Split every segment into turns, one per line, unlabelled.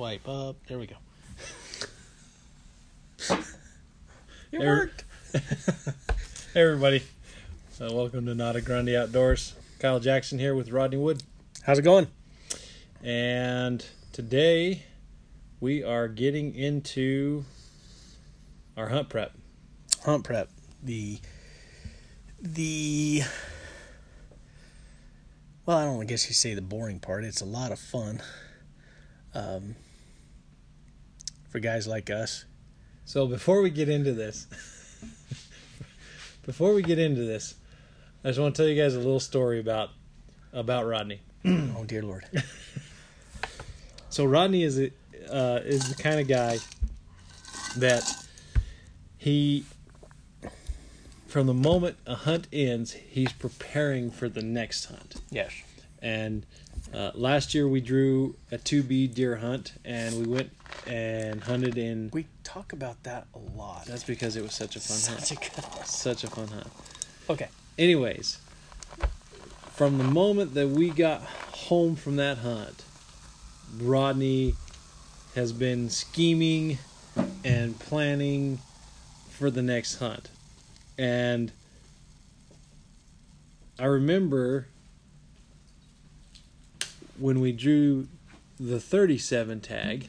swipe up. There we go.
It worked. hey everybody, uh, welcome to Nada Grande Outdoors. Kyle Jackson here with Rodney Wood,
How's it going?
and today we are getting into our hunt prep.
Hunt prep. The the well, I don't guess you say the boring part. It's a lot of fun. Um, for guys like us.
So before we get into this, before we get into this, I just want to tell you guys a little story about about Rodney.
Oh dear Lord.
So Rodney is a, uh, is the kind of guy that he, from the moment a hunt ends, he's preparing for the next hunt.
yes.
And uh, last year we drew a two B deer hunt, and we went and hunted in.
We talk about that a lot.
That's because it was such a fun
such
hunt.
a good.
Such a fun hunt.
Okay.
Anyways, from the moment that we got home from that hunt, Rodney has been scheming and planning for the next hunt. And I remember when we drew the 37 tag,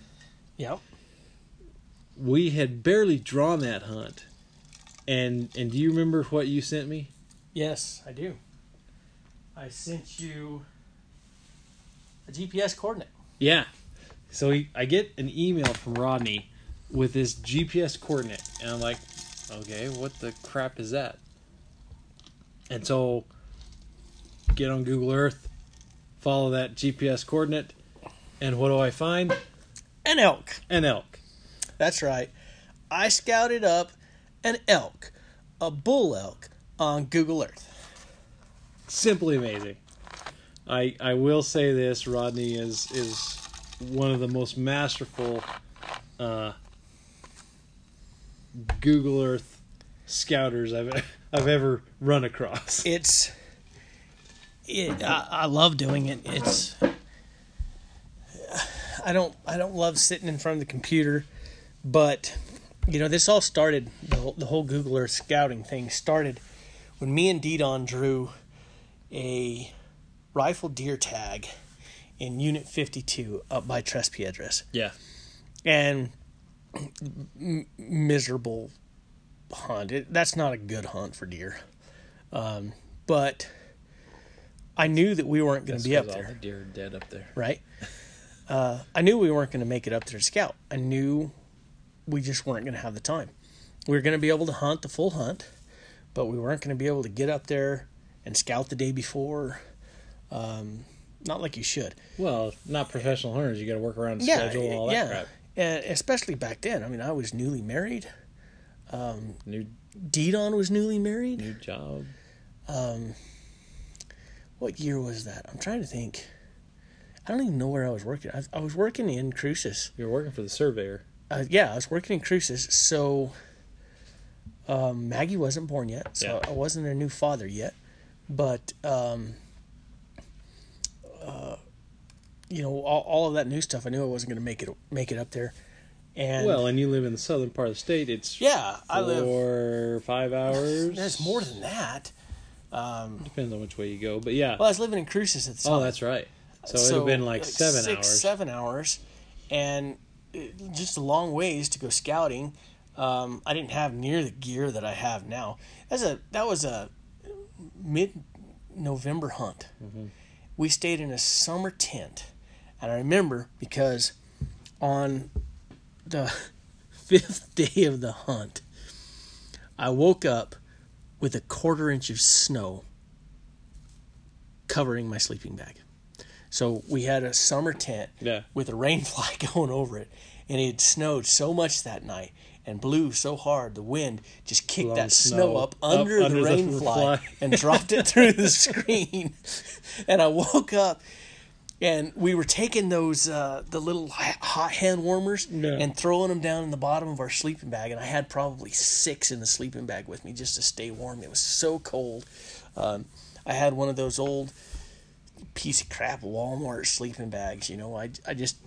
Yep.
we had barely drawn that hunt. And and do you remember what you sent me?
Yes, I do. I sent you a GPS coordinate.
Yeah. So he, I get an email from Rodney with this GPS coordinate, and I'm like, okay, what the crap is that? And so, get on Google Earth, follow that GPS coordinate, and what do I find?
An elk.
An elk.
That's right. I scouted up an elk, a bull elk, on Google Earth.
Simply amazing. I I will say this: Rodney is is one of the most masterful uh, Google Earth scouters I've I've ever run across.
It's, it, I, I love doing it. It's, I don't, I don't love sitting in front of the computer, but you know, this all started. The whole, the whole Google Earth scouting thing started when me and Didon drew a rifle deer tag in Unit 52 up by Tres Piedras.
Yeah,
and m- miserable hunt. It, that's not a good hunt for deer. Um, but I knew that we weren't going to be up
all
there,
the deer are dead up there.
right? Uh, I knew we weren't going to make it up there to scout. I knew we just weren't going to have the time. We were going to be able to hunt the full hunt, but we weren't going to be able to get up there and scout the day before. Um, not like you should.
Well, not professional hunters. You got to work around the
Yeah,
schedule and all that
yeah.
crap.
And especially back then. I mean, I was newly married.
New
Didon was newly married.
new job.
Um, what year was that? I'm trying to think. I don't even know where I was working. I, I was working in Cruces.
You were working for the surveyor.
Uh, yeah, I was working in Cruces. So um, Maggie wasn't born yet, so
Yeah.
I wasn't a new father yet. But um, uh, you know, all, all of that new stuff. I knew I wasn't going to make it make it up there. And
Well, and you live in the southern part of the state. It's
yeah, I live.
four five hours.
There's more than that. Um,
Depends on which way you go, but yeah.
well, I was living in Cruces at the time.
oh, that's right. So, it'd have been like, seven
six,
hours.
Seven hours, and it, just a long ways to go scouting. Um, I didn't have near the gear that I have now. That's a that was a mid November hunt.
Mm-hmm.
We stayed in a summer tent, and I remember because on the fifth day of the hunt, I woke up with a quarter inch of snow covering my sleeping bag. So we had a summer tent
Yeah.
with a rain fly going over it, and it had snowed so much that night and blew so hard the wind just kicked
Blown
that snow,
snow
up
up
under the
under the
rain fly
fly.
and dropped it through the screen. And I woke up and we were taking those uh, the little hot hand warmers
Yeah.
and throwing them down in the bottom of our sleeping bag. And I had probably six in the sleeping bag with me just to stay warm. It was so cold. Um, I had one of those old piece of crap Walmart sleeping bags. You know, I, I just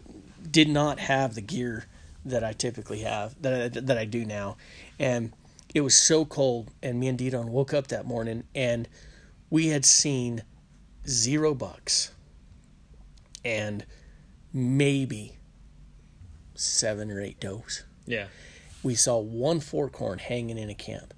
did not have the gear that I typically have that I, that I do now, and it was so cold. And me and Didon woke up that morning, and we had seen zero bucks, and maybe seven or eight does.
Yeah.
We saw one fork horn hanging in a camp.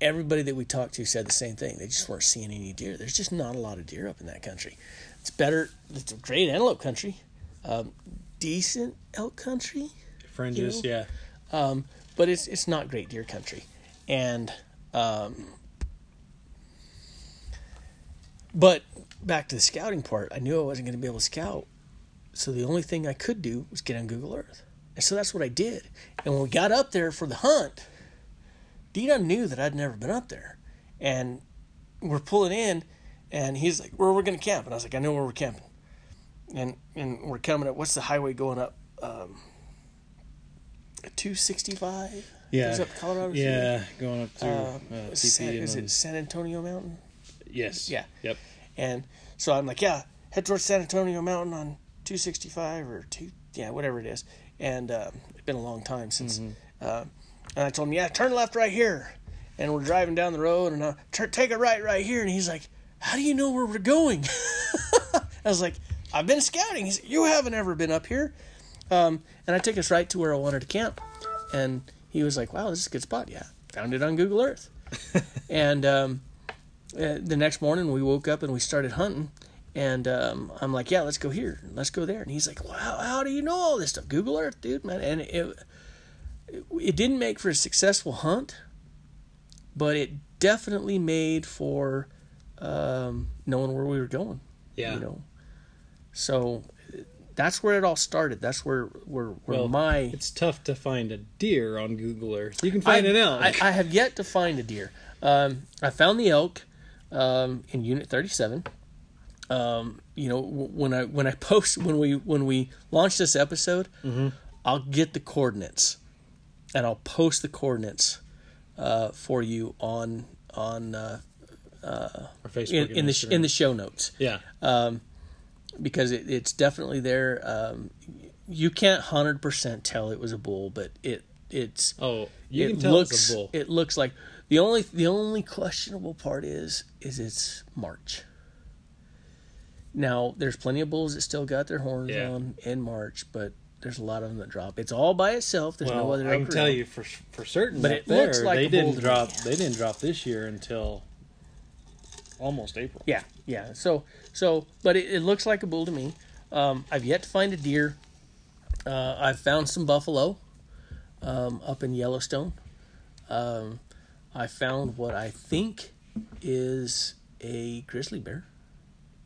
Everybody that we talked to said the same thing. They just weren't seeing any deer. There's just not a lot of deer up in that country. It's better. It's a great antelope country, um, decent elk country,
Fringes,
You
yeah.
um, but it's it's not great deer country, and um, but back to the scouting part. I knew I wasn't going to be able to scout, so the only thing I could do was get on Google Earth, and so that's what I did. And when we got up there for the hunt, Dina knew that I'd never been up there, and we're pulling in, and he's like, "Where we're going to camp?" And I was like, "I know where we're camping," and and we're coming up. What's the highway going up? Um, two sixty five.
Yeah.
Goes up Colorado.
Yeah, going up through
Uh,
uh,
San, is it San Antonio Mountain?
yes.
Yeah.
Yep.
And so I'm like, yeah, head towards San Antonio Mountain on 265 or two, yeah, whatever it is. And um, it's been a long time since. Uh, and I told him, yeah, turn left right here. And we're driving down the road, and I "Tur- take a right right here. And he's like, how do you know where we're going? I was like, I've been scouting. He said, you haven't ever been up here. Um, and I took us right to where I wanted to camp. And he was like, wow, this is a good spot. Yeah, found it on Google Earth. and um, uh, the next morning we woke up and we started hunting and um, i'm like yeah let's go here let's go there and he's like wow, how, do you know all this stuff google earth dude man and it, it it didn't make for a successful hunt but it definitely made for um, knowing where we were going
Yeah.
you know so that's where it all started that's where where, where
Well,
my
It's tough to find a deer on Google Earth. You can find
I,
an elk.
I, I have yet to find a deer. Um, I found the elk um, in Unit 37. Um, you know, w- when I when I post when we when we launch this episode,
Mm-hmm.
I'll get the coordinates, and I'll post the coordinates uh, for you on on uh,
Facebook
in, in the sh- in the show notes
yeah.
Um, because it, it's definitely there. Um, you can't hundred percent tell it was a bull, but it it's
Oh, you
it
can tell
looks
it's a bull.
it looks like the only the only questionable part is is its March. Now there's plenty of bulls that still got their horns
Yeah.
on in March, but there's a lot of them that drop. It's all by itself. There's no other.
I can
elk
tell you for for certain.
But
up
it looks like
they
a bull
didn't drop.
me.
They didn't drop this year until almost April.
Yeah, yeah. So so, but it, it looks like a bull to me. Um, I've yet to find a deer. Uh, I've found some buffalo um, up in Yellowstone. Um, I found what I think is a grizzly bear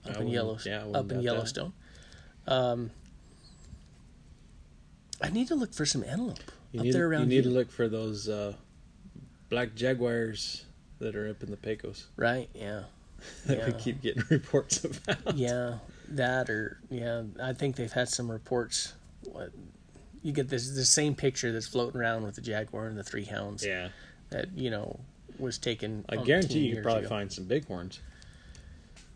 I
up in Yellowstone.
yeah, I
up in. Yellowstone. Um, I need to look for some antelope
You
up
need,
there
you need
here.
to look for those uh, black jaguars that are up in the Pecos
Right? Yeah.
that we keep getting reports about.
yeah, that or yeah, I think they've had some reports. What you get this the same picture that's floating around with the jaguar and the three hounds
Yeah,
that you know was taken.
I guarantee you could probably
ago.
find some bighorns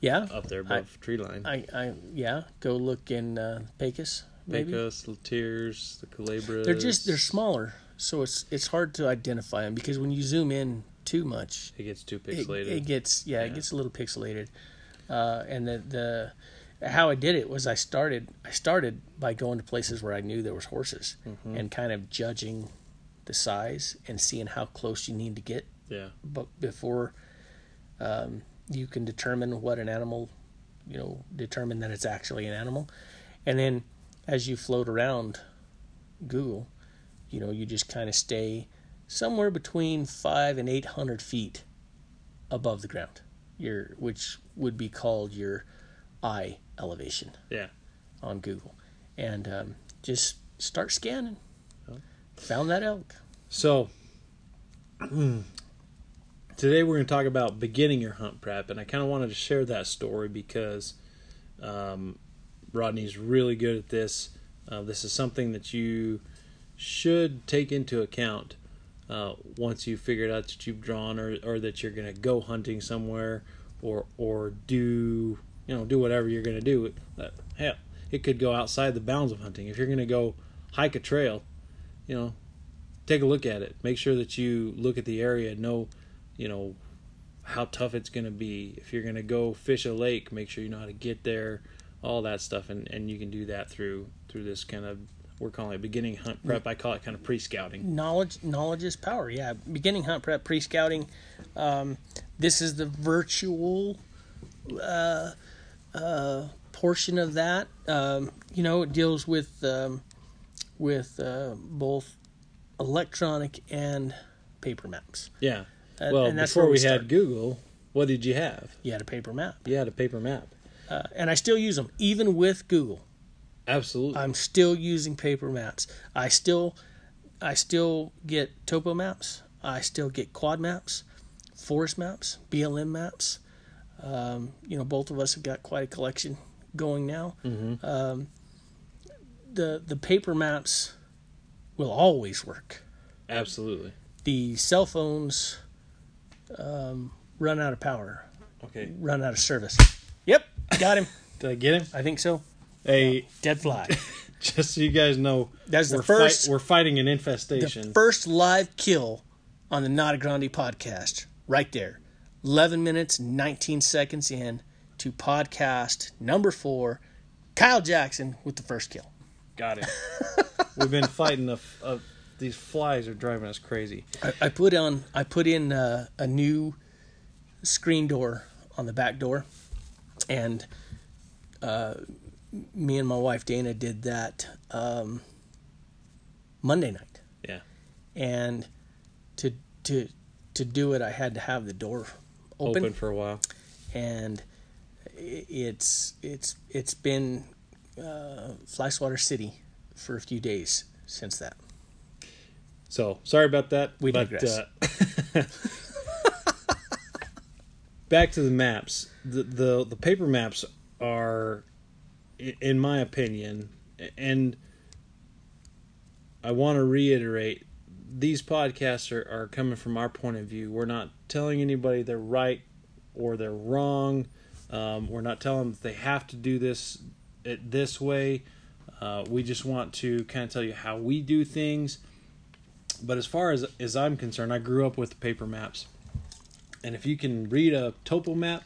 Yeah,
up there above tree line.
I, I yeah, go look in uh, Pecos. Maybe
Pecos, the Tears, the Calabras.
they're just they're smaller, so it's it's hard to identify them because when you zoom in too much,
It gets too pixelated.
it gets yeah, it gets a little pixelated. Uh, and the the how I did it was I started I started by going to places where I knew there was horses
Mm-hmm.
and kind of judging the size and seeing how close you need to get
yeah,
but before um, you can determine what an animal you know determine that it's actually an animal and then as you float around google you know you just kind of stay somewhere between five and eight hundred feet above the ground your which would be called your eye elevation
yeah.
on google and um, just start scanning. Found that elk
So today we're going to talk about beginning your hunt prep, and I kind of wanted to share that story because um, Rodney's really good at this. Uh, this is something that you should take into account uh, once you figured out that you've drawn or, or that you're going to go hunting somewhere or or do you know do whatever you're going to do. Uh, hell, it could go outside the bounds of hunting. If you're going to go hike a trail, you know, take a look at it. Make sure that you look at the area, know, you know, how tough it's going to be. If you're going to go fish a lake, make sure you know how to get there, all that stuff, and and you can do that through through this kind of we're calling it beginning hunt prep. I call it kind of pre-scouting.
knowledge knowledge is power yeah beginning hunt prep pre-scouting um, this is the virtual uh, uh, portion of that um, you know it deals with um, with uh, both electronic and paper maps
Yeah.
Uh,
Well,
and that's
before we,
we
had. Google, what did you have?
you had a paper map
You had a paper map.
uh, and i still use them even with google
Absolutely.
i'm still using paper maps i still i still get topo maps i still get quad maps forest maps blm maps um, you know both of us have got quite a collection going now
Mhm.
um, the the paper maps will always work
Absolutely.
the cell phones um, run out of power
Okay.
run out of service yep got him
Did I get him?
i think so
Hey,
dead fly
just so you guys know,
that's the first
Fight, we're fighting an infestation.
the first live kill on the Nada Grande podcast, right there. 11 minutes, 19 seconds in to podcast number four. Kyle Jackson with the first kill.
Got it. We've been fighting the. f- Uh, these flies are driving us crazy.
I, I put on, I put in uh, a new screen door on the back door, and uh, me and my wife Dana did that um, Monday night.
Yeah.
and to to to do it, I had to have the door open,
Open, for a while.
and it's it's it's been uh, fly swatter city for a few days since that.
So sorry about that.
We
but,
digress.
uh, back to the maps. The, the the paper maps are, in my opinion, and I want to reiterate, these podcasts are, are coming from our point of view. We're not telling anybody they're right or they're wrong. Um, we're not telling them that they have to do this it this way. Uh, we just want to kind of tell you how we do things. But as far as as I'm concerned, I grew up with paper maps, and if you can read a topo map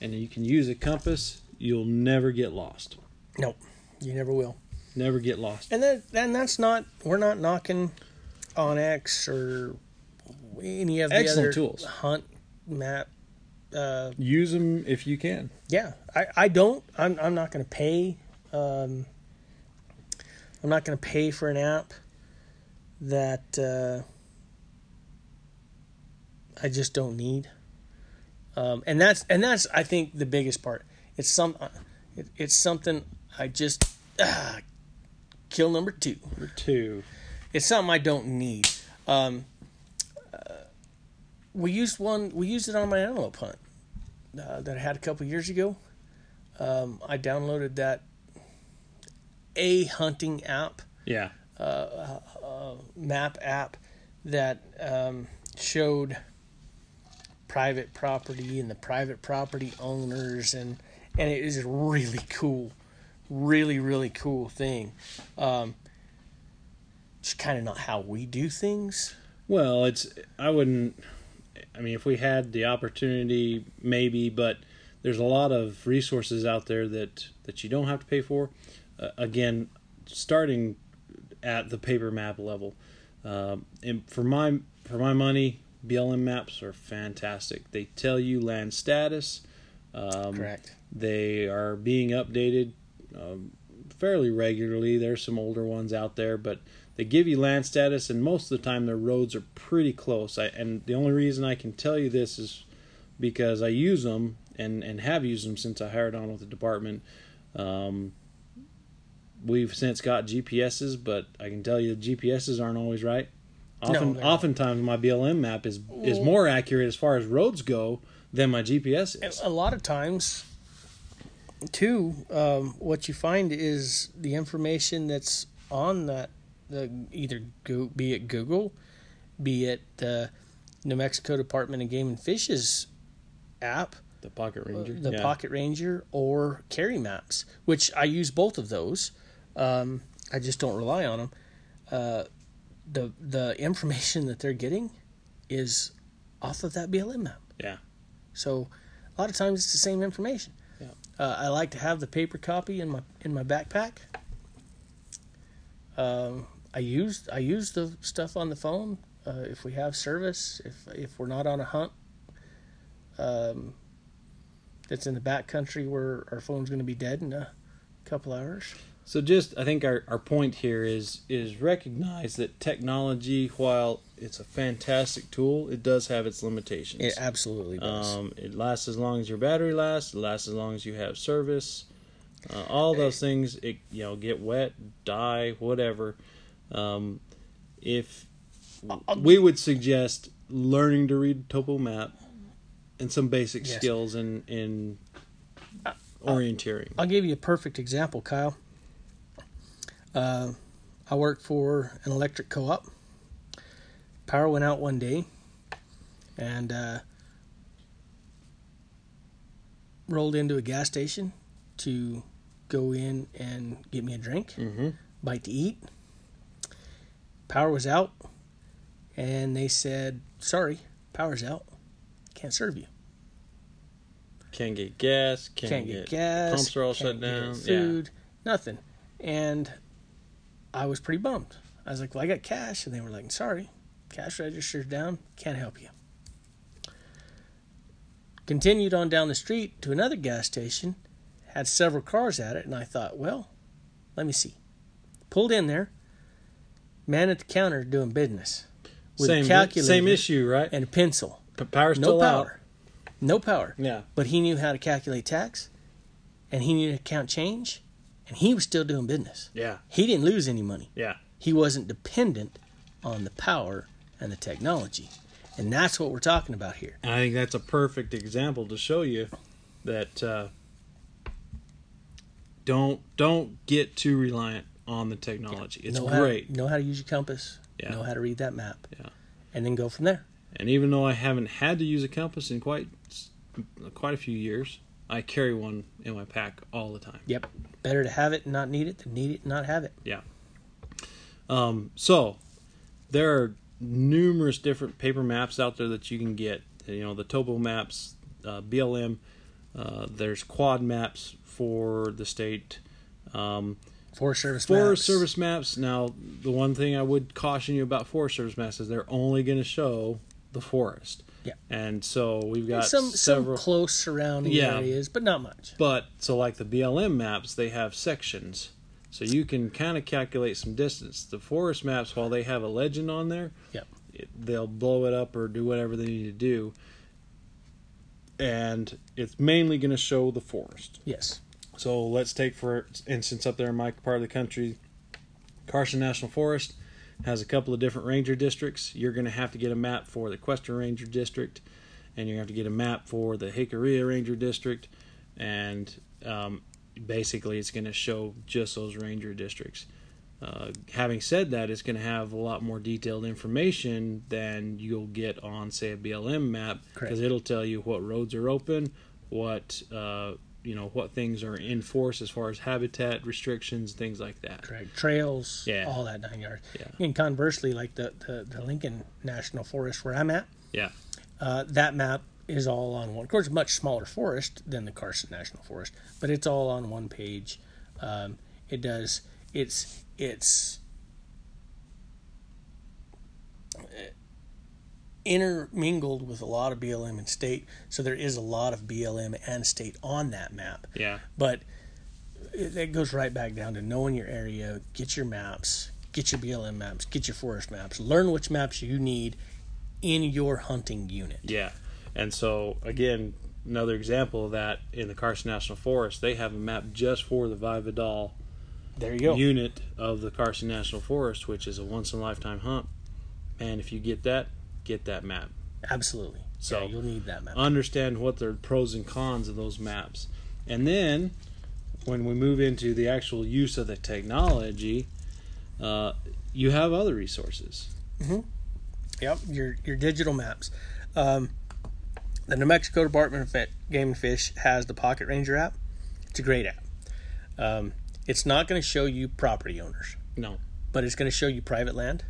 and you can use a compass, you'll never get lost.
Nope, you never will.
Never get lost.
And that and that's not we're not knocking onX or any of the
Excellent
other
tools.
hunt map. Uh,
Use them if you can.
yeah, I, I don't. I'm I'm not going to pay. Um, I'm not going to pay for an app that uh, I just don't need. Um, and that's and that's I think the biggest part. It's some uh, it, it's something I just ah, kill number two.
Number two.
It's something I don't need. Um, uh, we used one. We used it on my antelope hunt uh, that I had a couple years ago. Um, I downloaded that a hunting app,
Yeah.
map app that um, showed private property and the private property owners and and it is a really cool, really really cool thing. Um, it's kind of not how we do things.
Well, it's I wouldn't. I mean, if we had the opportunity, maybe, but there's a lot of resources out there that that you don't have to pay for. Uh, again, starting at the paper map level, um, and for my for my money, BLM maps are fantastic. They tell you land status. Um,
Correct.
They are being updated um, fairly regularly. There's some older ones out there, but they give you land status, and most of the time their roads are pretty close. I, and the only reason I can tell you this is because I use them and, and have used them since I hired on with the department. Um, we've since got GPSs, but I can tell you the GPSs aren't always right. Often,
they're
oftentimes my BLM map is is more accurate as far as roads go than my GPS is.
a lot of times too um, what you find is the information that's on that the either go, be it google be it the new mexico department of game and fish's app
The Pocket Ranger.
the
yeah.
Pocket Ranger or Carry Maps, which I use both of those. Um, I just don't rely on them. Uh, the the information that they're getting is off of that BLM map.
Yeah.
So a lot of times it's the same information.
Yeah.
Uh, I like to have the paper copy in my in my backpack. Um, I use I use the stuff on the phone uh, if we have service. If if we're not on a hunt, um, that's in the back country where our phone's going to be dead in a couple hours.
So just I think our, our point here is is recognize that technology, while it's a fantastic tool, it does have its limitations.
It absolutely does.
Um, it lasts as long as your battery lasts. It lasts as long as you have service. Uh, all those things, it you know, get wet, die, whatever. Um, if we would suggest learning to read topo map and some basic
Yes.
skills in in orienteering.
I'll give you a perfect example, Kyle. Uh, I work for an electric co-op. Power went out one day, and uh, rolled into a gas station to go in and get me a drink,
Mm-hmm.
bite to eat. Power was out, and they said, "Sorry, power's out. Can't serve you.
Can't get gas. Can't,
Can't, get, gas.
Pumps are all shut
get
down.
Food, nothing." And I was pretty bummed. I was like, "Well, I got cash," and they were like, "Sorry, cash register's down. Can't help you." Continued on down the street to another gas station, had several cars at it, and I thought, "Well, let me see." Pulled in there, man at the counter doing business with
Same
a calculator
same issue, right?
and a pencil.
P- power's
No
still
power, no power.
Yeah.
But he knew how to calculate tax, and he knew to count change, and he was still doing business.
Yeah.
He didn't lose any money.
Yeah.
He wasn't dependent on the power and the technology. And that's what we're talking about here.
And I think that's a perfect example to show you that uh, don't don't get too reliant on the technology. It's
know
great.
How, know how to use your compass.
Yeah.
Know how to read that map.
Yeah.
And then go from there.
And even though I haven't had to use a compass in quite quite a few years, I carry one in my pack all the time.
Yep. Better to have it and not need it than need it and not have it. Yeah.
Um, so there are numerous different paper maps out there that you can get. You know, the Topo maps, uh, BLM. Uh, there's quad maps for the state. Um,
Forest Service
Forest
maps.
Service maps. Now, the one thing I would caution you about Forest Service maps is they're only going to show the forest.
Yeah.
And so we've got
some
several.
some close surrounding
Yeah.
areas, but not much.
But so like the BLM maps, they have sections, so you can kind of calculate some distance. The forest maps, while they have a legend on there,
Yep.
it, they'll blow it up or do whatever they need to do, and it's mainly going to show the forest.
Yes.
So let's take for instance up there in my part of the country, Carson National Forest has a couple of different ranger districts. You're going to have to get a map for the Questa Ranger District, and you're going to have to get a map for the Hickory Ranger District, and um, basically it's going to show just those ranger districts. Uh, having said that, it's going to have a lot more detailed information than you'll get on, say, a BLM map, because it'll tell you what roads are open, what uh, you know, what things are in force as far as habitat restrictions, things like that.
Correct. Trails,
Yeah.
all that nine yards.
Yeah.
And conversely, like the, the, the Lincoln National Forest where I'm at,
Yeah.
uh, that map is all on one. Of course, much smaller forest than the Carson National Forest, but it's all on one page. Um, it does. It's it's intermingled with a lot of BLM and state, so there is a lot of BLM and state on that map.
Yeah.
But it, it goes right back down to knowing your area, get your maps, get your BLM maps, get your forest maps, learn which maps you need in your hunting unit.
Yeah. And so, again, another example of that in the Carson National Forest, they have a map just for the Valle Vidal
There you go.
unit of the Carson National Forest, which is a once in a lifetime hunt. And if you get that, get that map.
Absolutely.
So-
yeah, you'll need that map.
understand what the pros and cons of those maps. And then when we move into the actual use of the technology, uh, you have other resources.
Yep, your your digital maps. Um, The New Mexico Department of Game and Fish has the Pocket Ranger app. It's a great app. Um, it's not going to show you property owners,
No.
but it's going to show you private land,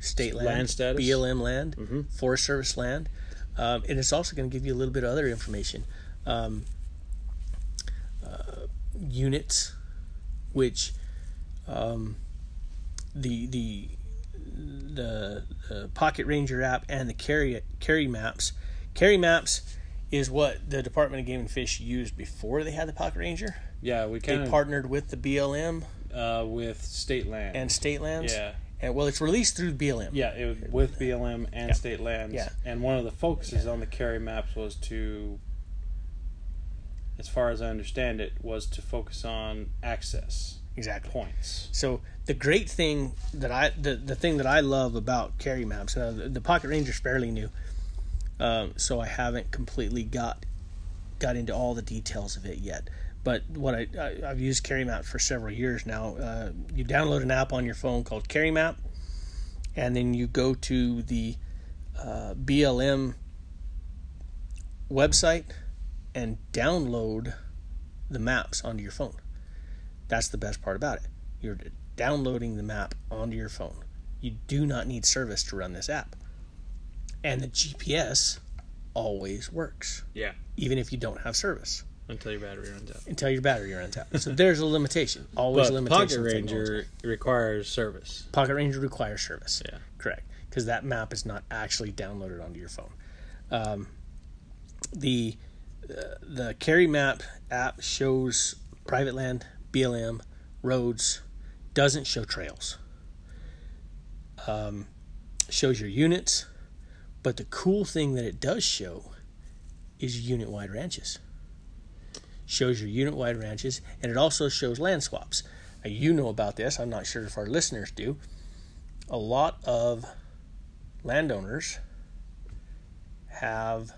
state land,
Land status.
BLM land,
Mhm.
Forest Service land, um, and it's also going to give you a little bit of other information. Um, uh, units, which um, the the the the Pocket Ranger app and the carry carry maps. Carry maps is what the Department of Game and Fish used before they had the Pocket Ranger.
Yeah, we kind of
partnered with the BLM
uh, with state land
and state lands.
Yeah,
And well, it's released through BLM.
yeah, it was with BLM and
Yeah.
state lands.
Yeah.
and one of the focuses on the carry maps was to, as far as I understand it, was to focus on access
Exactly.
points.
So the great thing that I the, the thing that I love about carry maps, uh, the, the Pocket Ranger's fairly new, um, so I haven't completely got got into all the details of it yet. But what I, I I've used carry maps for several years now. Uh, you download an app on your phone called Carry Map, and then you go to the uh, BLM website and download the maps onto your phone. That's the best part about it. You're downloading the map onto your phone. You do not need service to run this app. And the GPS always works,
Yeah,
even if you don't have service
until your battery runs out.
until your battery runs out. So there's a limitation. Always a
But
limitation.
Pocket. Ranger requires service.
Pocket Ranger requires service.
Yeah.
Correct. Because that map is not actually downloaded onto your phone. Um, the uh, the Carry Map app shows private land, BLM, roads, doesn't show trails. Um, shows your units, but the cool thing that it does show is unit wide ranches. Shows your unit wide ranches, and it also shows land swaps. Now, you know about this. I'm not sure if our listeners do. A lot of landowners have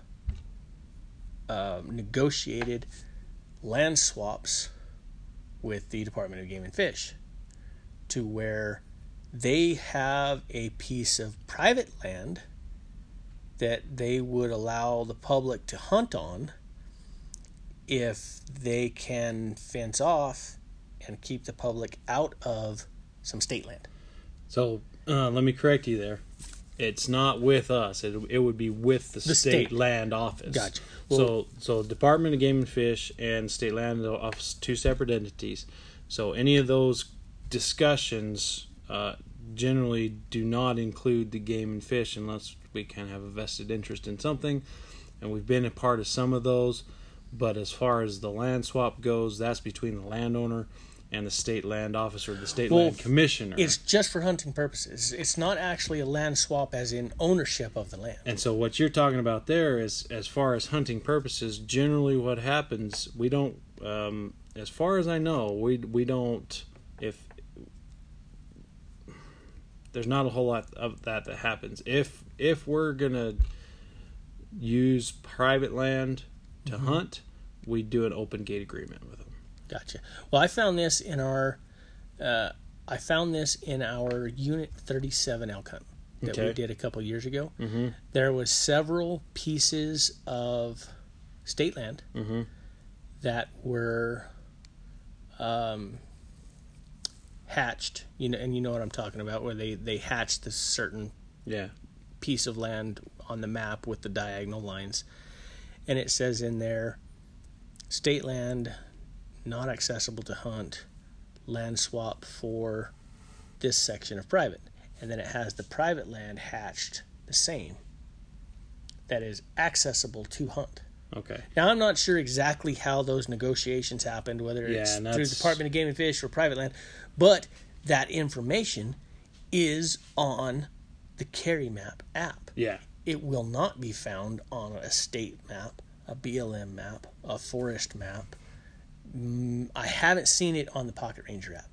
uh, negotiated land swaps with the Department of Game and Fish to where they have a piece of private land that they would allow the public to hunt on if they can fence off and keep the public out of some state land.
So uh, let me correct you there. It's not with us. It, it would be with the,
The
state,
state.
land office.
Gotcha.
so so Department of Game and Fish and state land office two separate entities. So any of those discussions uh, generally do not include the game and fish unless we can have a vested interest in something, and we've been a part of some of those. But as far as the land swap goes, that's between the landowner and the state land officer, the state
Well,
land commissioner.
It's just for hunting purposes. It's not actually a land swap as in ownership of the land.
And so what you're talking about there is, as far as hunting purposes, generally what happens, we don't, um, as far as I know, we we don't. If there's not a whole lot of that that happens, if if we're gonna use private land to hunt, we do an open gate agreement with them.
Gotcha. Well, I found this in our, uh, I found this in our Unit 37 elk hunt that we did a couple years ago.
Mm-hmm.
There was several pieces of state land
Mm-hmm.
that were um, hatched. You know, and you know what I'm talking about, where they they hatched this certain
Yeah.
piece of land on the map with the diagonal lines. And it says in there state land not accessible to hunt, land swap for this section of private. And then it has the private land hatched the same that is accessible to hunt.
Okay.
Now I'm not sure exactly how those negotiations happened, whether
Yeah,
it's through the Department of Game and Fish or private land, but that information is on the Carry Map app.
Yeah.
It will not be found on a state map, a BLM map, a forest map. Mm, I haven't seen it on the Pocket Ranger app.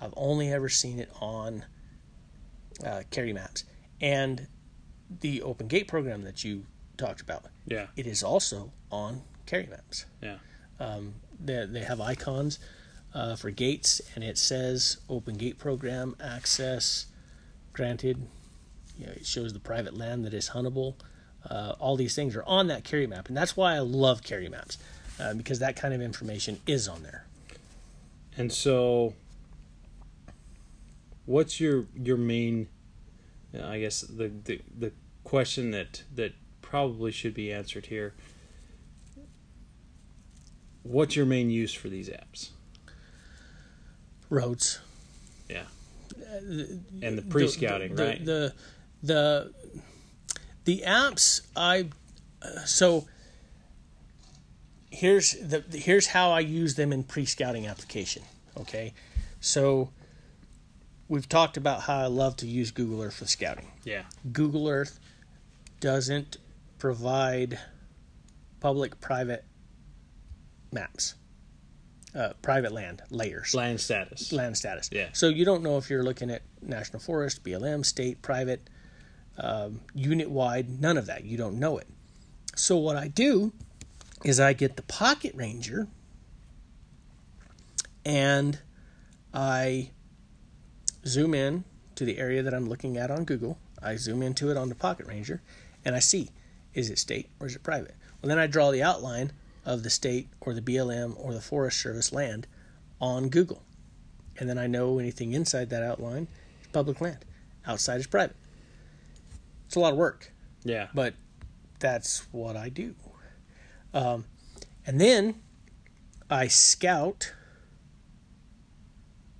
I've only ever seen it on uh, Carry Maps and the Open Gate program that you talked about
Yeah.
it is also on carry maps.
Yeah.
Um, they, they have icons uh, for gates, and it says open gate program access granted. You know, it shows the private land that is huntable. uh, all these things are on that carry map, and that's why I love carry maps uh, because that kind of information is on there.
And so, what's your your main? I guess the the, the question that that probably should be answered here. What's your main use for these apps?
Roads.
Yeah.
Uh,
and the pre-scouting,
the,
right?
The, the the the apps I so here's the here's how I use them in pre-scouting application. Okay, so we've talked about how I love to use Google Earth for scouting.
Yeah.
Google Earth doesn't provide public-private maps, uh, private land layers,
Land status.
land status.
Yeah.
So you don't know if you're looking at national forest, BLM, state, private, um, unit wide, none of that. You don't know it. So what I do is I get the Pocket Ranger and I zoom in to the area that I'm looking at on Google. I zoom into it on the Pocket Ranger and I see is it state or is it private? Well, then I draw the outline of the state or the BLM or the Forest Service land on Google. And then I know anything inside that outline is public land, outside is private. It's a lot of work,
Yeah.
but that's what I do. Um, and then I scout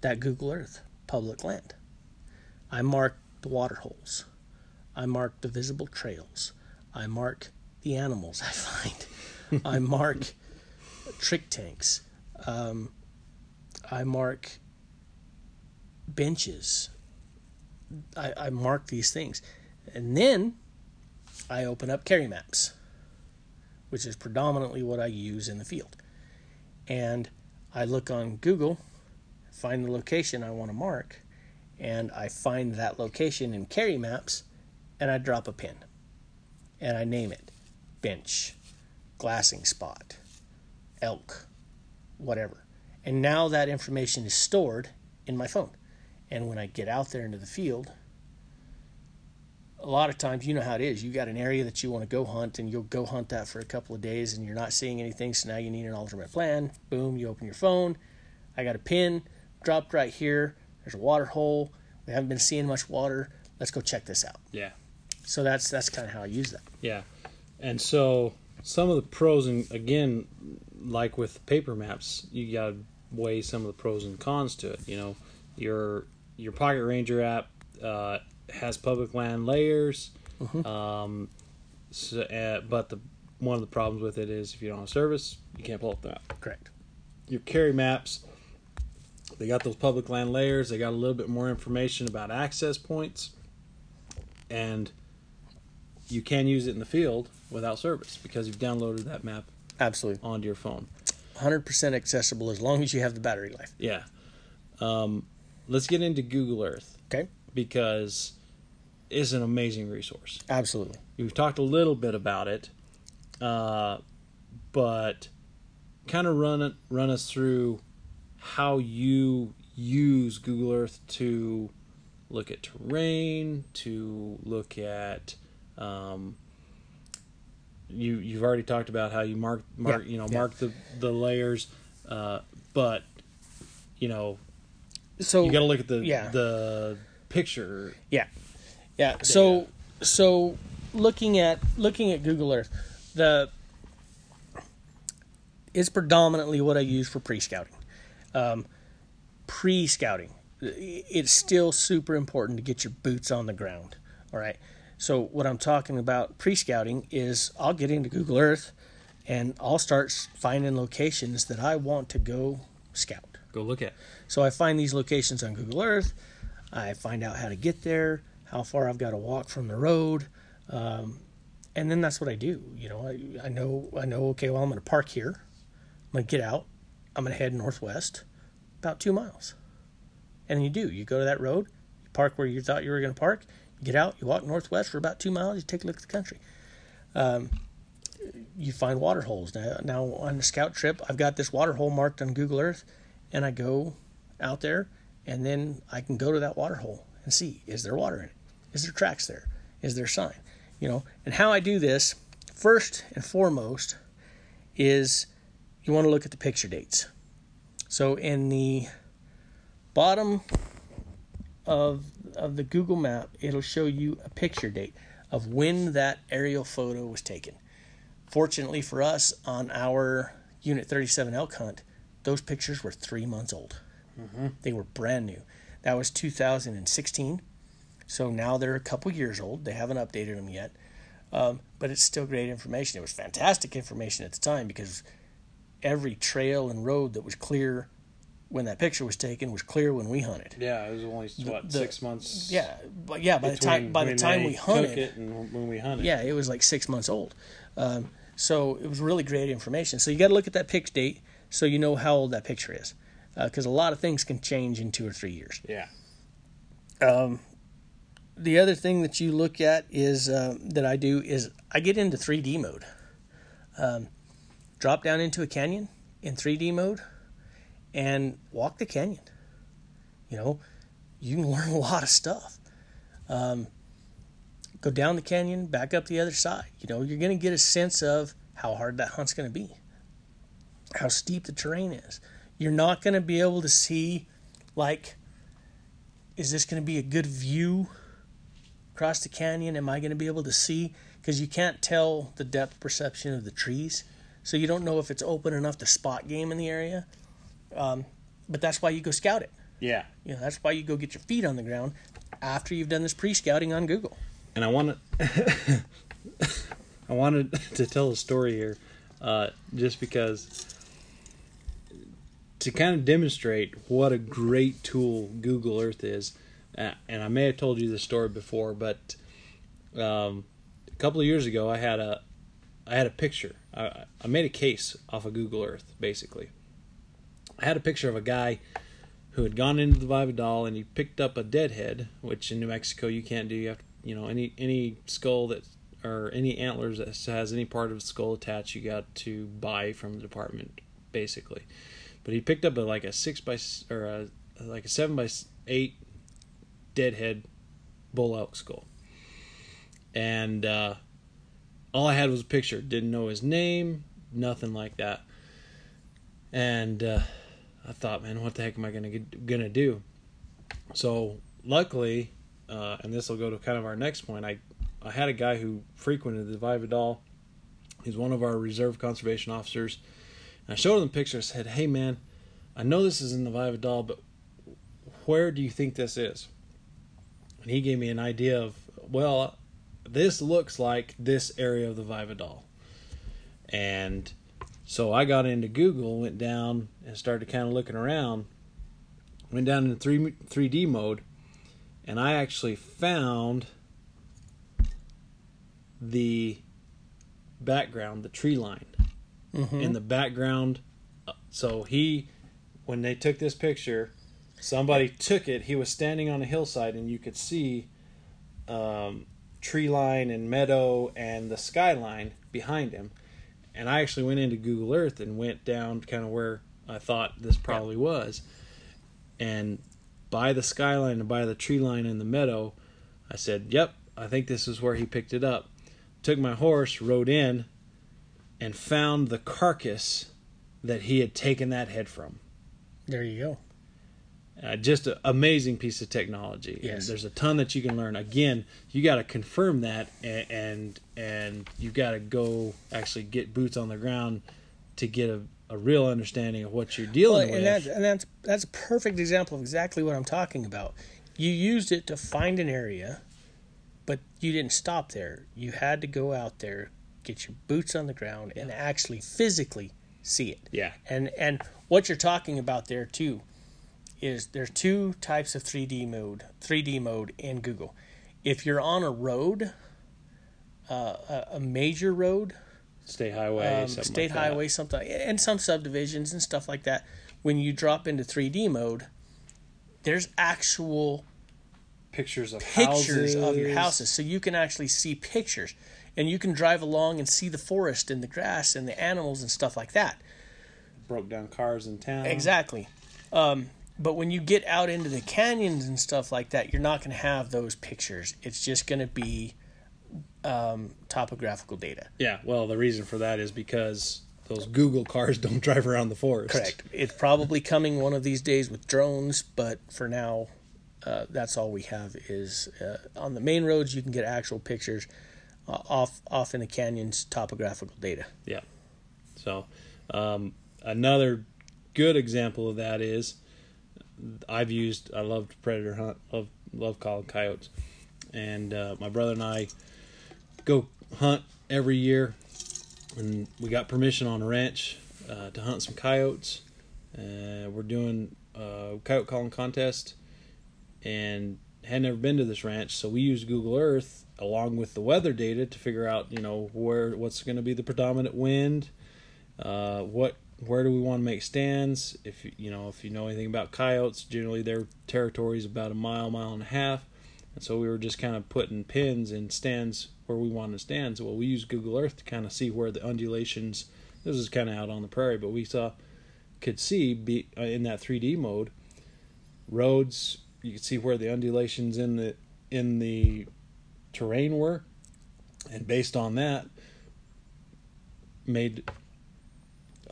that Google Earth public land. I mark the water holes. I mark the visible trails. I mark the animals I find. I mark trick tanks. Um, I mark benches. I, I mark these things. And then I open up carry maps, which is predominantly what I use in the field. And I look on Google, find the location I want to mark, and I find that location in carry maps, and I drop a pin. And I name it bench, glassing spot, elk, whatever. And now that information is stored in my phone. And when I get out there into the field, a lot of times you know how it is. You got an area that you want to go hunt and you'll go hunt that for a couple of days and you're not seeing anything, so now you need an alternate plan. Boom, you open your phone. I got a pin dropped right here. There's a water hole. We haven't been seeing much water. Let's go check this out.
Yeah.
So that's that's kind of how I use that.
Yeah. And so some of the pros and again, like with paper maps, you got to weigh some of the pros and cons to it. You know, your your Pocket Ranger app uh, has public land layers, um, so, uh, but the one of the problems with it is if you don't have service, you can't pull up the map.
Correct.
Your carry maps, they got those public land layers. They got a little bit more information about access points, and you can use it in the field without service because you've downloaded that map
Absolutely.
onto your phone.
100% accessible as long as you have the battery life.
Yeah. Um, let's get into Google Earth
Okay?
because it's an amazing resource.
Absolutely.
We've talked a little bit about it, uh, but kind of run it, run us through how you use Google Earth to look at terrain, to look at. Um, you you've already talked about how you mark mark
Yeah,
you know
yeah.
mark the the layers, uh, but you know
So
you got to look at the
yeah.
the picture.
Yeah, yeah. So so looking at looking at Google Earth, the it's predominantly what I use for pre-scouting. Um, pre-scouting, it's still super important to get your boots on the ground. All right. So what I'm talking about pre-scouting is I'll get into Google Earth and I'll start finding locations that I want to go scout.
Go look at.
So I find these locations on Google Earth. I find out how to get there, how far I've got to walk from the road, um, and then that's what I do. You know, I, I know I know. Okay, well I'm going to park here. I'm going to get out. I'm going to head northwest, about two miles, and you do. You go to that road. You park where you thought you were going to park. You get out. You walk northwest for about two miles. You take a look at the country. Um, you find water holes. Now, now on the scout trip, I've got this water hole marked on Google Earth, and I go out there, and then I can go to that water hole and see is there water in it? Is there tracks there? Is there sign? You know, and how I do this first and foremost is you want to look at the picture dates. So in the bottom of of the Google map, it'll show you a picture date of when that aerial photo was taken. Fortunately for us, on our Unit 37 elk hunt, those pictures were three months old.
Mm-hmm.
They were brand new. That was 2016. So now they're a couple years old. They haven't updated them yet. Um, but it's still great information. It was fantastic information at the time because every trail and road that was clear when that picture was taken was clear when we hunted.
Yeah, it was only what
the-
six months.
Yeah, but yeah, by the time by the time we hunted,
it and when we hunted.
yeah, it was like six months old. Um, so it was really great information. So you got to look at that picture date so you know how old that picture is, because a lot of things can change in two or three years.
yeah,
Um, the other thing that you look at is uh, that I do is I get into 3D mode. Um, drop down into a canyon in 3D mode and walk the canyon. You know, you can learn a lot of stuff. Um, go down the canyon, back up the other side. You know, you're going to get a sense of how hard that hunt's going to be, how steep the terrain is. You're not going to be able to see, like, is this going to be a good view across the canyon? Am I going to be able to see? Because you can't tell the depth perception of the trees, so you don't know if it's open enough to spot game in the area. Um, but that's why you go scout it.
yeah.
You know, that's why you go get your feet on the ground after you've done this pre-scouting on Google.
And I want to, I wanted to tell a story here, uh, just because to kind of demonstrate what a great tool Google Earth is. And I may have told you this story before, but um, a couple of years ago, I had a, I had a picture. I, I made a case off of Google Earth, basically. I had a picture of a guy who had gone into the Valle Vidal and he picked up a deadhead, which in New Mexico you can't do. You have to, you know, any any skull that or any antlers that has any part of the skull attached, you got to buy from the department, basically. But he picked up a like a six by or a like a seven by eight deadhead bull elk skull, and uh, all I had was a picture. Didn't know his name, nothing like that. And uh, I thought, man, what the heck am I gonna get, gonna do? So luckily, uh, and this will go to kind of our next point. I I had a guy who frequented the Valle Vidal. He's one of our reserve conservation officers. And I showed him the picture. I said, "Hey, man, I know this is in the Valle Vidal, but where do you think this is?" And he gave me an idea of, well, this looks like this area of the Valle Vidal. And so I got into Google, went down and started kind of looking around. Went down into three three D mode, and I actually found the background, the tree line
Mm-hmm.
in the background. So he, when they took this picture, somebody took it. He was standing on a hillside, and you could see um, tree line and meadow and the skyline behind him. And I actually went into Google Earth and went down kind of where I thought this probably was. And by the skyline and by the tree line in the meadow, I said, Yep, I think this is where he picked it up. Took my horse, rode in, and found the carcass that he had taken that head from.
There you go.
Uh, just an amazing piece of technology. And there's a ton that you can learn. Again, you got to confirm that, and and, and you've got to go actually get boots on the ground to get a, a real understanding of what you're
Well,
dealing
and
with.
that's and that's that's a perfect example of exactly what I'm talking about. You used it to find an area, but you didn't stop there. You had to go out there, get your boots on the ground, and actually physically see it.
yeah,
And and what you're talking about there too is there's two types of 3D mode, 3D mode in Google. If you're on a road, uh, a, a major road,
state highway,
um,
something
state
like that.
highway, something, and some subdivisions and stuff like that. When you drop into 3D mode, there's actual
pictures of
pictures of your
houses.
houses, so you can actually see pictures, and you can drive along and see the forest and the grass and the animals and stuff like that.
broke down cars in town.
Exactly. Um, but when you get out into the canyons and stuff like that, you're not going to have those pictures. It's just going to be um, topographical data.
Yeah, well, the reason for that is because those Google cars don't drive around the forest.
Correct. It's probably coming one of these days with drones, but for now, uh, that's all we have. Is uh, on the main roads you can get actual pictures uh, off off in the canyons, topographical data.
Yeah. So, um, another good example of that is I've used. I love to predator hunt. Love love calling coyotes, and uh, my brother and I go hunt every year, and we got permission on a ranch uh, to hunt some coyotes. Uh, we're doing a coyote calling contest, and had never been to this ranch, so we used Google Earth along with the weather data to figure out, you know, where what's going to be the predominant wind, uh, what where do we want to make stands? If you know if you know anything about coyotes, generally their territory is about a mile, mile and a half, and so we were just kind of putting pins in stands where we wanted stands. Well, we used Google Earth to kind of see where the undulations. This is kind of out on the prairie, but we saw could see be uh, in that 3D mode roads. You could see where the undulations in the in the terrain were, and based on that, made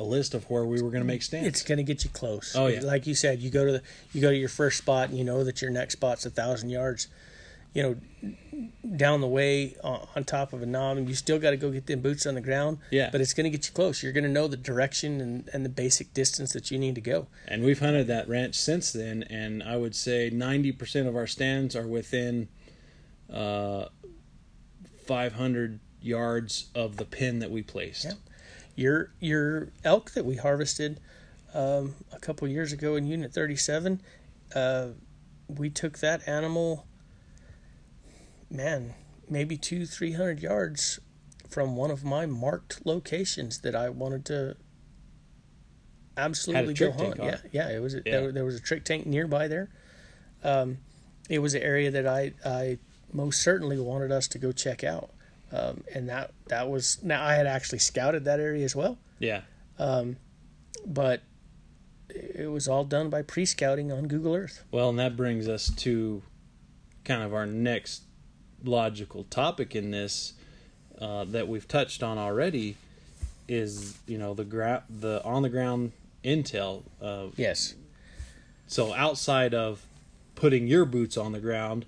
a list of where we were going to make stands.
It's going to get you close.
Oh, yeah.
Like you said, you go to the you go to your first spot, and you know that your next spot's a thousand yards. You know, down the way on, on top of a knob, and you still got to go get them boots on the ground.
Yeah.
But it's going to get you close. You're going to know the direction and, and the basic distance that you need to go.
And we've hunted that ranch since then, and I would say 90% of our stands are within uh, 500 yards of the pin that we placed.
Yeah. Your your elk that we harvested um, a couple years ago in Unit 37, uh, we took that animal, man, maybe two, three hundred yards from one of my marked locations that I wanted to absolutely go hunt. Yeah, yeah, it was.
Yeah.
There, there was a trick tank nearby there. Um, it was an area that I I most certainly wanted us to go check out. Um, and that that was now I had actually scouted that area as well,
Yeah.
Um, but it was all done by pre-scouting on Google Earth.
Well, and that brings us to kind of our next logical topic in this uh, that we've touched on already is you know the gra- the on the ground intel. Uh,
Yes,
so outside of putting your boots on the ground,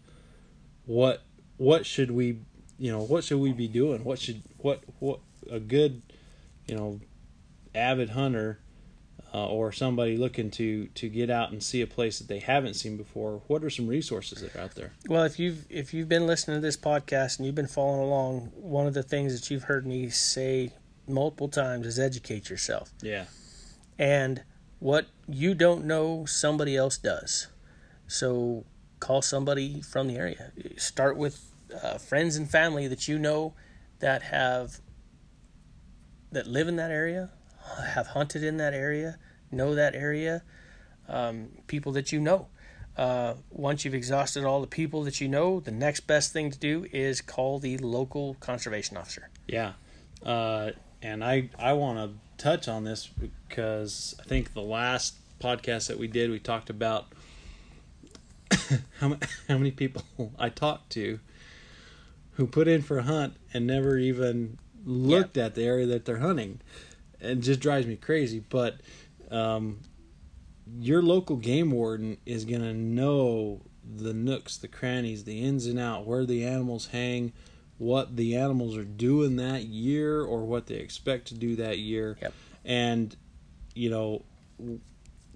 what what should we you know what should we be doing? What should what what a good you know avid hunter uh, or somebody looking to to get out and see a place that they haven't seen before. What are some resources that are out there?
Well, if you've if you've been listening to this podcast and you've been following along, one of the things that you've heard me say multiple times is educate yourself.
Yeah,
And what you don't know, somebody else does. So call somebody from the area. Start with uh, friends and family that you know that have that live in that area, have hunted in that area, know that area. Um, people that you know. Uh, once you've exhausted all the people that you know, the next best thing to do is call the local conservation officer.
yeah, uh, and I I want to touch on this because I think the last podcast that we did we talked about how how many people I talked to who put in for a hunt and never even looked at the area that they're hunting. It just drives me crazy. But um, your local game warden is going to know the nooks, the crannies, the ins and out, where the animals hang, what the animals are doing that year, or what they expect to do that year.
Yep.
And, you know,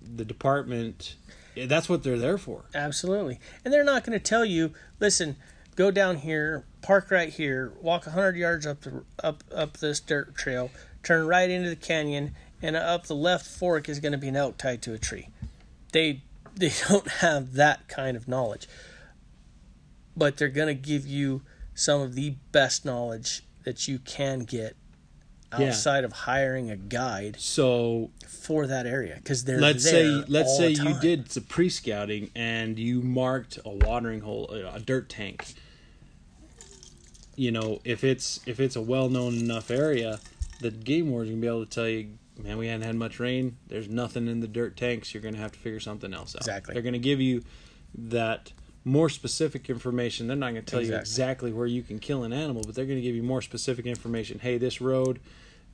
the department, that's what they're there for.
Absolutely. And they're not going to tell you, listen, go down here, park right here, walk 100 yards up the, up up this dirt trail, turn right into the canyon, and up the left fork is going to be an elk tied to a tree. They they don't have that kind of knowledge. But they're going to give you some of the best knowledge that you can get
Yeah.
outside of hiring a guide
So
for that area because they're
let's say let's say you did some pre-scouting and you marked a watering hole a dirt tank you know if it's if it's a well-known enough area the game warden's gonna be able to tell you man we hadn't had much rain there's nothing in the dirt tanks you're gonna have to figure something else out
Exactly.
they're gonna give you that more specific information. They're not going to tell you
Exactly.
exactly where you can kill an animal, but they're going to give you more specific information. Hey, this road,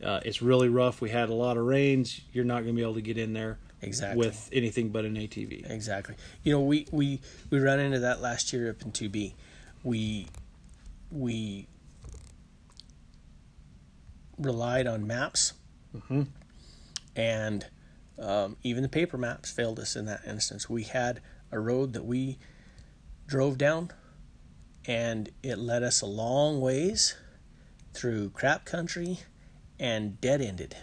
uh, it's really rough. We had a lot of rains. You're not going to be able to get in there
Exactly.
with anything but an ATV.
Exactly. You know, we we we ran into that last year up in two B. We we relied on maps,
Mhm.
and um, even the paper maps failed us in that instance. We had a road that we drove down, and it led us a long ways through crap country and dead ended.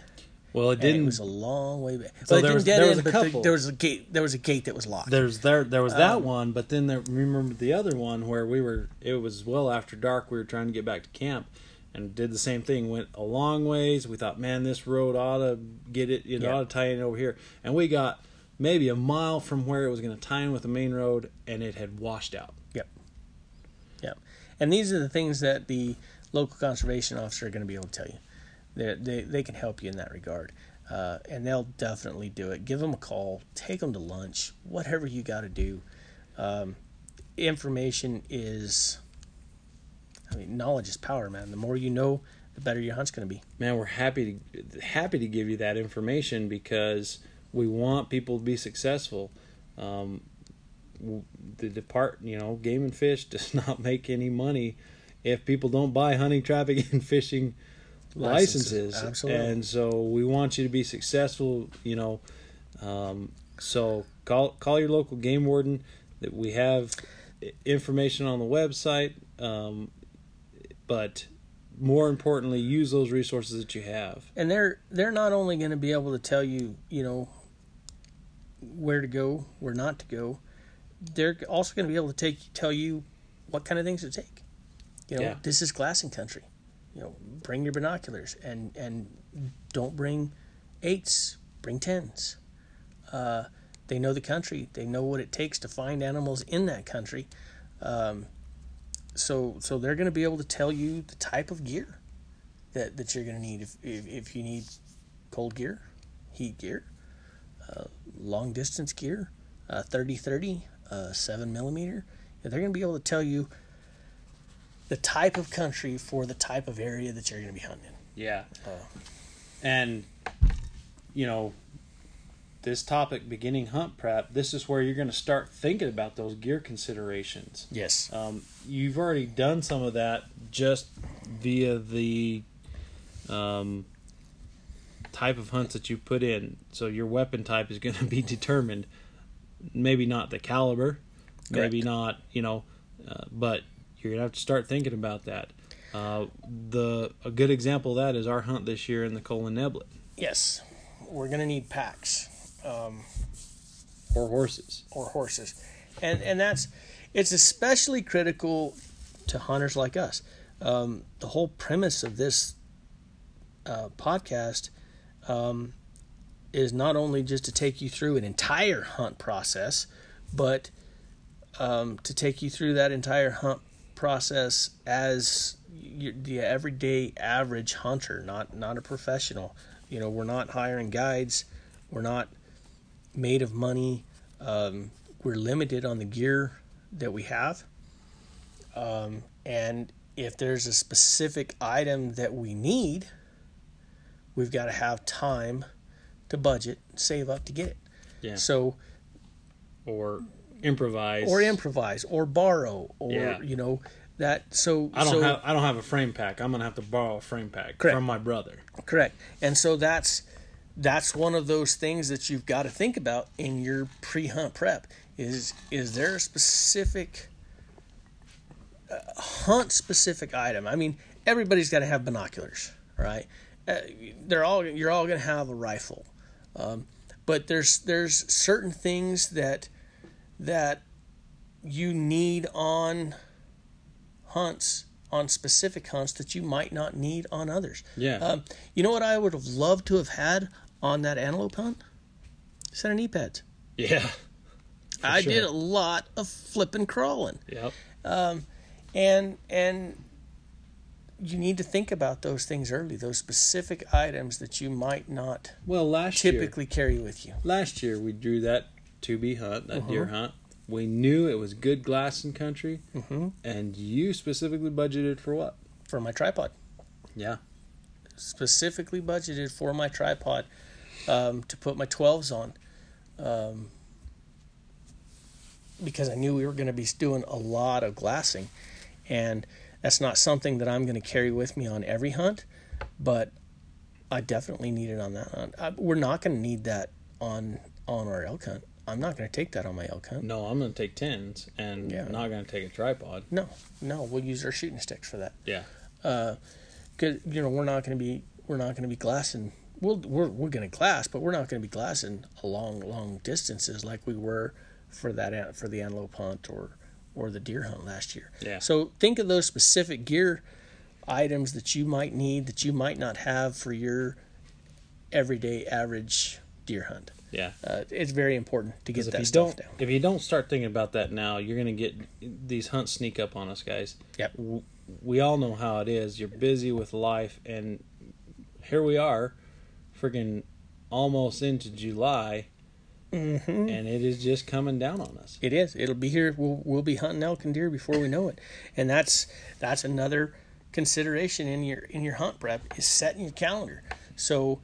Well, it didn't.
it was a long way back.
So
well,
there was- there was a
but the-
couple.
there was a gate. There was a gate that was locked.
There's there there was that
Um,
one, but then there remember the other one where we were it was well after dark. We were trying to get back to camp, and did the same thing. Went a long ways. We thought, man, this road ought to get it. It
Yeah.
ought to tie in over here, and we got maybe a mile from where it was going to tie in with the main road, and it had washed out.
Yep. Yep. and these are the things that the local conservation officer are going to be able to tell you. They they can help you in that regard, uh, and they'll definitely do it. Give them a call, take them to lunch, whatever you got to do. Um, information is, I mean, knowledge is power, man. The more you know, the better your hunt's going to be.
Man, we're happy to happy to give you that information because we want people to be successful. Um, the depart, you know, game and fish does not make any money if people don't buy hunting, trapping, and fishing
Licenses,
licenses.
absolutely.
And so we want you to be successful. You know, um, so call call your local game warden. That we have information on the website, um, but more importantly, use those resources that you have.
and they're they're not only going to be able to tell you you know where to go where not to go they're also going to be able to take tell you what kind of things to take you know
Yeah.
this is glassing country you know bring your binoculars and and don't bring eights bring tens. Uh, they know the country. They know what it takes to find animals in that country. Um, so so they're going to be able to tell you the type of gear that, that you're going to need if, if, if you need cold gear, heat gear, uh, long distance gear, uh, 30 30, uh, 7 millimeter. They're going to be able to tell you the type of country for the type of area that you're going to be hunting.
Yeah.
Uh,
and you know, this topic beginning hunt prep, this is where you're going to start thinking about those gear considerations.
Yes.
Um, you've already done some of that just via the um, type of hunts that you put in. So your weapon type is going to be determined. Maybe not the caliber, maybe not you know, uh, but you're gonna have to start thinking about that. Uh, the a good example of that is our hunt this year in the Colin Neblett
Yes. We're going to need packs. Um,
or horses.
or horses, and and that's it's especially critical to hunters like us. Um, the whole premise of this uh, podcast um, is not only just to take you through an entire hunt process, but um, to take you through that entire hunt process as you, the everyday average hunter, not not a professional. You know, we're not hiring guides. We're not made of money. Um, we're limited on the gear that we have. Um, and if there's a specific item that we need, we've got to have time to budget, save up to get it.
Yeah.
So,
Or improvise.
or improvise, or borrow, or
Yeah.
you know that. So
I don't
so,
have I don't have a frame pack. I'm gonna have to borrow a frame pack
Correct.
from my brother.
Correct. And so that's that's one of those things that you've got to think about in your pre-hunt prep is is there a specific uh, hunt specific item? I mean, everybody's got to have binoculars, right? Uh, they're all you're all going to have a rifle. Um, but there's there's certain things that that you need on hunts on specific hunts that you might not need on others.
Yeah.
Um, you know what I would have loved to have had on that antelope hunt? Set of knee pads.
yeah.
I
sure.
did a lot of flipping crawling,
Yep.
and and you need to think about those things early. Those specific items that you might not
Well, last year
typically carry with you.
last year we drew that 2B hunt, that deer
Uh-huh.
hunt. We knew it was good glassing country,
hmm
and you specifically budgeted for what?
For my tripod.
Yeah.
specifically budgeted for my tripod um, to put my 12s on um, because I knew we were going to be doing a lot of glassing. And that's not something that I'm going to carry with me on every hunt, but I definitely need it on that hunt. I, we're not going to need that on on our elk hunt. I'm not going to take that on my elk hunt.
No, I'm going to take tens and
Yeah.
not going to take a tripod.
No, no, we'll use our shooting sticks for that.
Yeah.
Uh, cause you know we're not going to be we're not going to be glassing. We'll, we're we're going to glass, but we're not going to be glassing a long long distances like we were for that for the antelope hunt or or the deer hunt last year.
Yeah.
So think of those specific gear items that you might need that you might not have for your everyday average deer hunt.
Yeah.
Uh, it's very important to get that stuff down.
if you don't start thinking about that now, you're going to get these hunts sneak up on us, guys.
Yep.
We all know how it is. You're busy with life, and here we are, freaking almost into July,
Mm-hmm.
and it is just coming down on us.
It is. It'll be here. We'll we'll be hunting elk and deer before we know it, and that's that's another consideration in your in your hunt prep is setting your calendar. So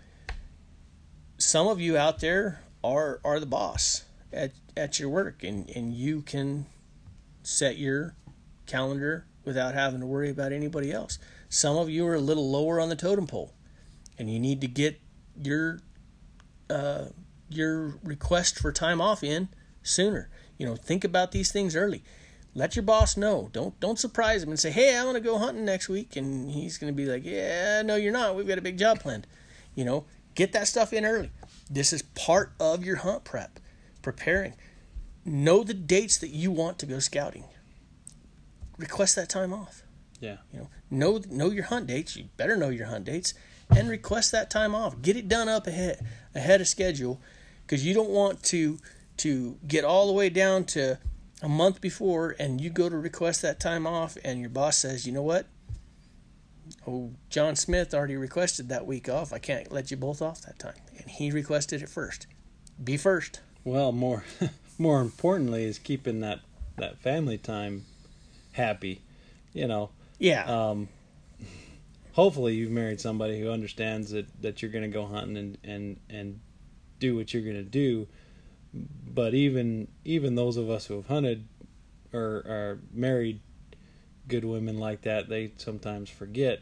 some of you out there are are the boss at at your work, and and you can set your calendar without having to worry about anybody else. Some of you are a little lower on the totem pole, and you need to get your uh, your request for time off in sooner. You know, think about these things early. Let your boss know. Don't don't surprise him and say, "Hey, I'm going to go hunting next week," and he's going to be like, "Yeah, no, you're not. We've got a big job planned." You know, get that stuff in early. This is part of your hunt prep, preparing. Know the dates that you want to go scouting. Request that time off.
Yeah.
You know, know know your hunt dates. You better know your hunt dates and request that time off. Get it done up ahead ahead of schedule because you don't want to to get all the way down to a month before and you go to request that time off and your boss says, "You know what? Oh, John Smith already requested that week off. I can't let you both off that time." And he requested it first. Be first.
Well, more more importantly is keeping that that family time happy. You know,
Yeah.
um, hopefully you've married somebody who understands that, that you're going to go hunting and, and, and do what you're going to do. But even even those of us who have hunted or are married good women like that, they sometimes forget.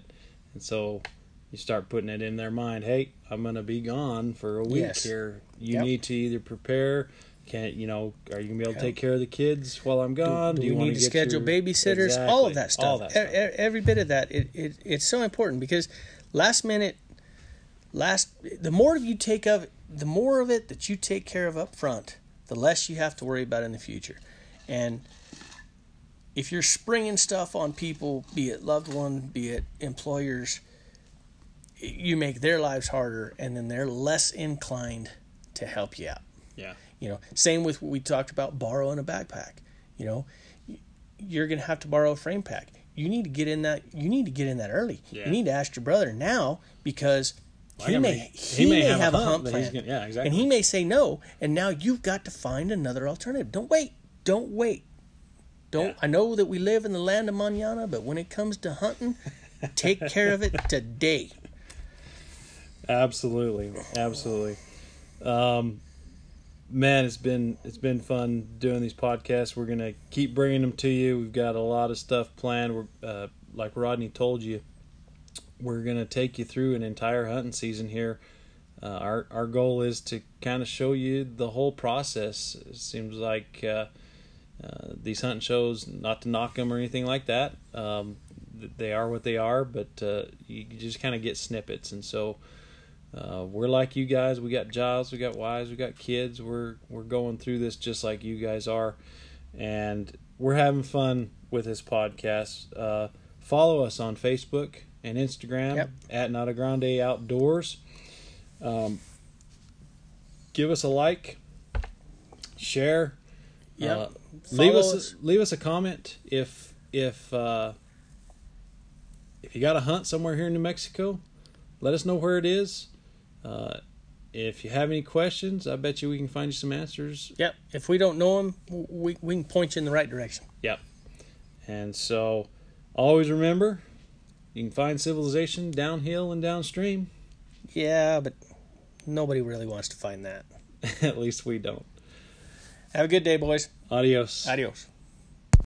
And so you start putting it in their mind, hey, I'm going to be gone for a week
Yes.
here. You
Yep.
need to either prepare. Can't you know? Are you gonna be able to take care of the kids while I'm gone?
do, do
you
we need to schedule
your-
babysitters all of that stuff,
All that stuff.
e- every bit of that it, it it's so important because last minute last the more you take of the more of it that you take care of up front the less you have to worry about in the future and if you're springing stuff on people be it loved one be it employers you make their lives harder and then they're less inclined to help you out
Yeah.
you know, same with what we talked about borrowing a backpack. You know, you're going to have to borrow a frame pack. You need to get in that. You need to get in that early.
Yeah.
You need to ask your brother now because
Well,
he may
mean,
he, may, have, a hunt
that
plan,
gonna- yeah, exactly.
and he may say no, and now you've got to find another alternative. Don't wait. Don't wait. Don't.
Yeah.
I know that we live in the land of manana, but when it comes to hunting, take care of it today.
Absolutely, absolutely. Um, man, it's been it's been fun doing these podcasts. We're gonna keep bringing them to you. We've got a lot of stuff planned. We're uh, like Rodney told you, we're gonna take you through an entire hunting season here. Uh, our our goal is to kind of show you the whole process. It seems like uh, uh, these hunting shows, not to knock them or anything like that. Um, they are what they are, but uh, you just kind of get snippets, and so. Uh, we're like you guys. We got jobs, we got wives, we got kids. We're we're going through this just like you guys are, and we're having fun with this podcast. Uh, follow us on Facebook and Instagram
Yep.
at Nada Grande Outdoors. Um, give us a like, share.
Yep.
Uh, leave us,
us.
leave us a comment if if uh, if you got a hunt somewhere here in New Mexico. Let us know where it is. Uh, if you have any questions, I bet you we can find you some answers.
Yep. If we don't know them, we, we can point you in the right direction.
Yep. And so, always remember, you can find civilization downhill and downstream.
Yeah, but nobody really wants to find that.
At least we don't.
Have a good day, boys.
Adios.
Adios.